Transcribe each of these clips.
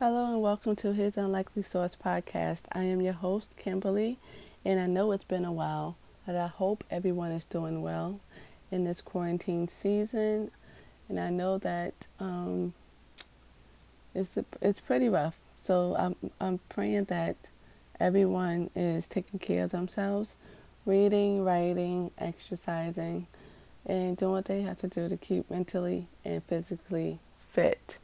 Hello and welcome to His Unlikely Source podcast. I am your host, Kimberly, and I know it's been a while, but I hope everyone is doing well in this quarantine season. And I know that um, it's it's pretty rough. So I'm I'm praying that everyone is taking care of themselves, reading, writing, exercising, and doing what they have to do to keep mentally and physically fit.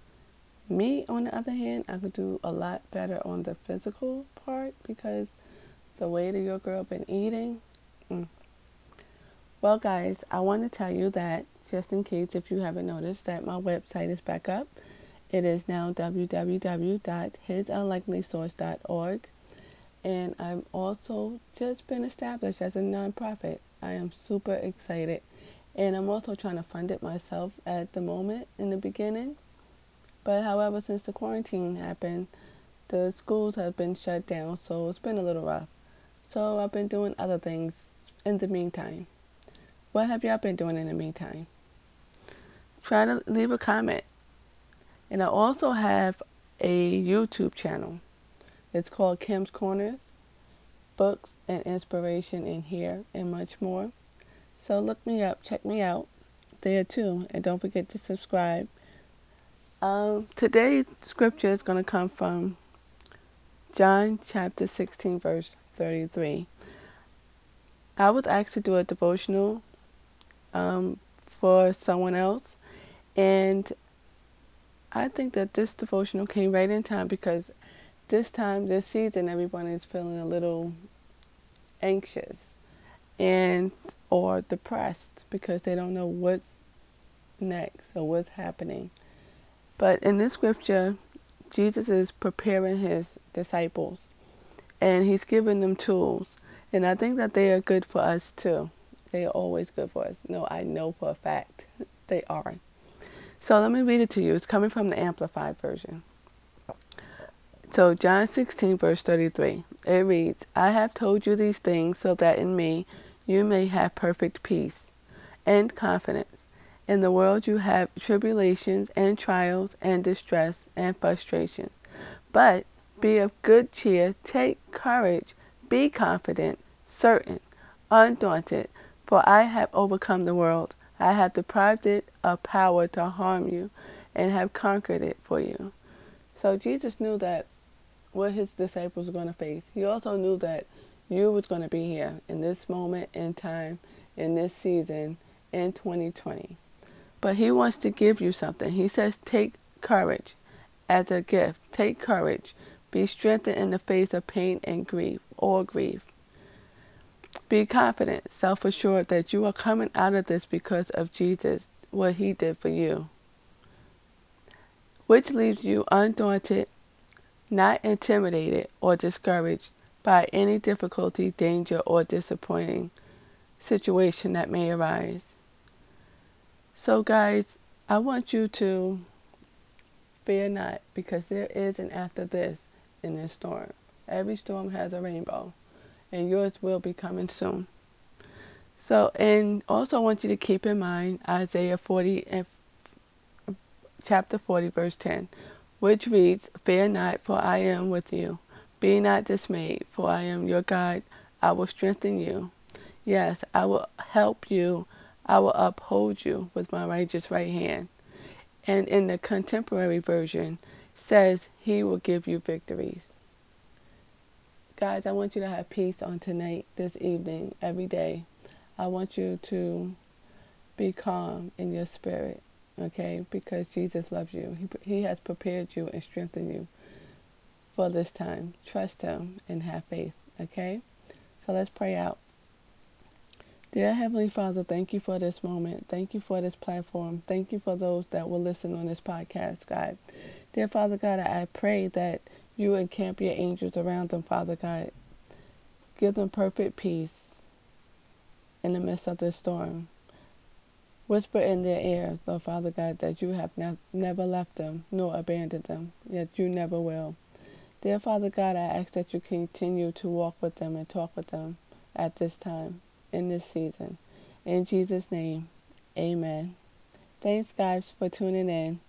Me, on the other hand, I could do a lot better on the physical part because the way that your girl been eating. Mm. Well, guys, I want to tell you that just in case if you haven't noticed that my website is back up. It is now www.hisunlikelysource.org. And I'm also just been established as a nonprofit. I am super excited. And I'm also trying to fund it myself at the moment in the beginning. But however, since the quarantine happened, the schools have been shut down, so it's been a little rough. So I've been doing other things in the meantime. What have y'all been doing in the meantime? Try to leave a comment. And I also have a YouTube channel. It's called Kim's Corners Books and Inspiration in Here and much more. So look me up, check me out there too, and don't forget to subscribe um, today's scripture is going to come from John chapter 16, verse 33. I was asked to do a devotional um, for someone else, and I think that this devotional came right in time because this time, this season, everyone is feeling a little anxious and or depressed because they don't know what's next or what's happening. But in this scripture, Jesus is preparing his disciples and he's giving them tools. And I think that they are good for us too. They are always good for us. No, I know for a fact they are. So let me read it to you. It's coming from the Amplified Version. So, John 16, verse 33, it reads, I have told you these things so that in me you may have perfect peace and confidence in the world you have tribulations and trials and distress and frustration. But be of good cheer, take courage, be confident, certain, undaunted, for I have overcome the world. I have deprived it of power to harm you and have conquered it for you. So Jesus knew that what his disciples were going to face. He also knew that you was going to be here in this moment in time, in this season, in 2020. But he wants to give you something. He says, take courage as a gift. Take courage. Be strengthened in the face of pain and grief or grief. Be confident, self assured that you are coming out of this because of Jesus, what he did for you. Which leaves you undaunted, not intimidated or discouraged by any difficulty, danger, or disappointing situation that may arise. So, guys, I want you to fear not because there is an after this in this storm. Every storm has a rainbow, and yours will be coming soon. So, and also I want you to keep in mind Isaiah 40 and chapter 40, verse 10, which reads, Fear not, for I am with you. Be not dismayed, for I am your God. I will strengthen you. Yes, I will help you I will uphold you with my righteous right hand. And in the contemporary version says he will give you victories. Guys, I want you to have peace on tonight, this evening, every day. I want you to be calm in your spirit, okay? Because Jesus loves you. He, he has prepared you and strengthened you for this time. Trust Him and have faith, okay? So let's pray out. Dear Heavenly Father, thank you for this moment. Thank you for this platform. Thank you for those that will listen on this podcast, God. Dear Father God, I pray that you encamp your angels around them, Father God. Give them perfect peace in the midst of this storm. Whisper in their ears, Lord Father God, that you have ne- never left them nor abandoned them, yet you never will. Dear Father God, I ask that you continue to walk with them and talk with them at this time in this season. In Jesus' name, amen. Thanks, guys, for tuning in.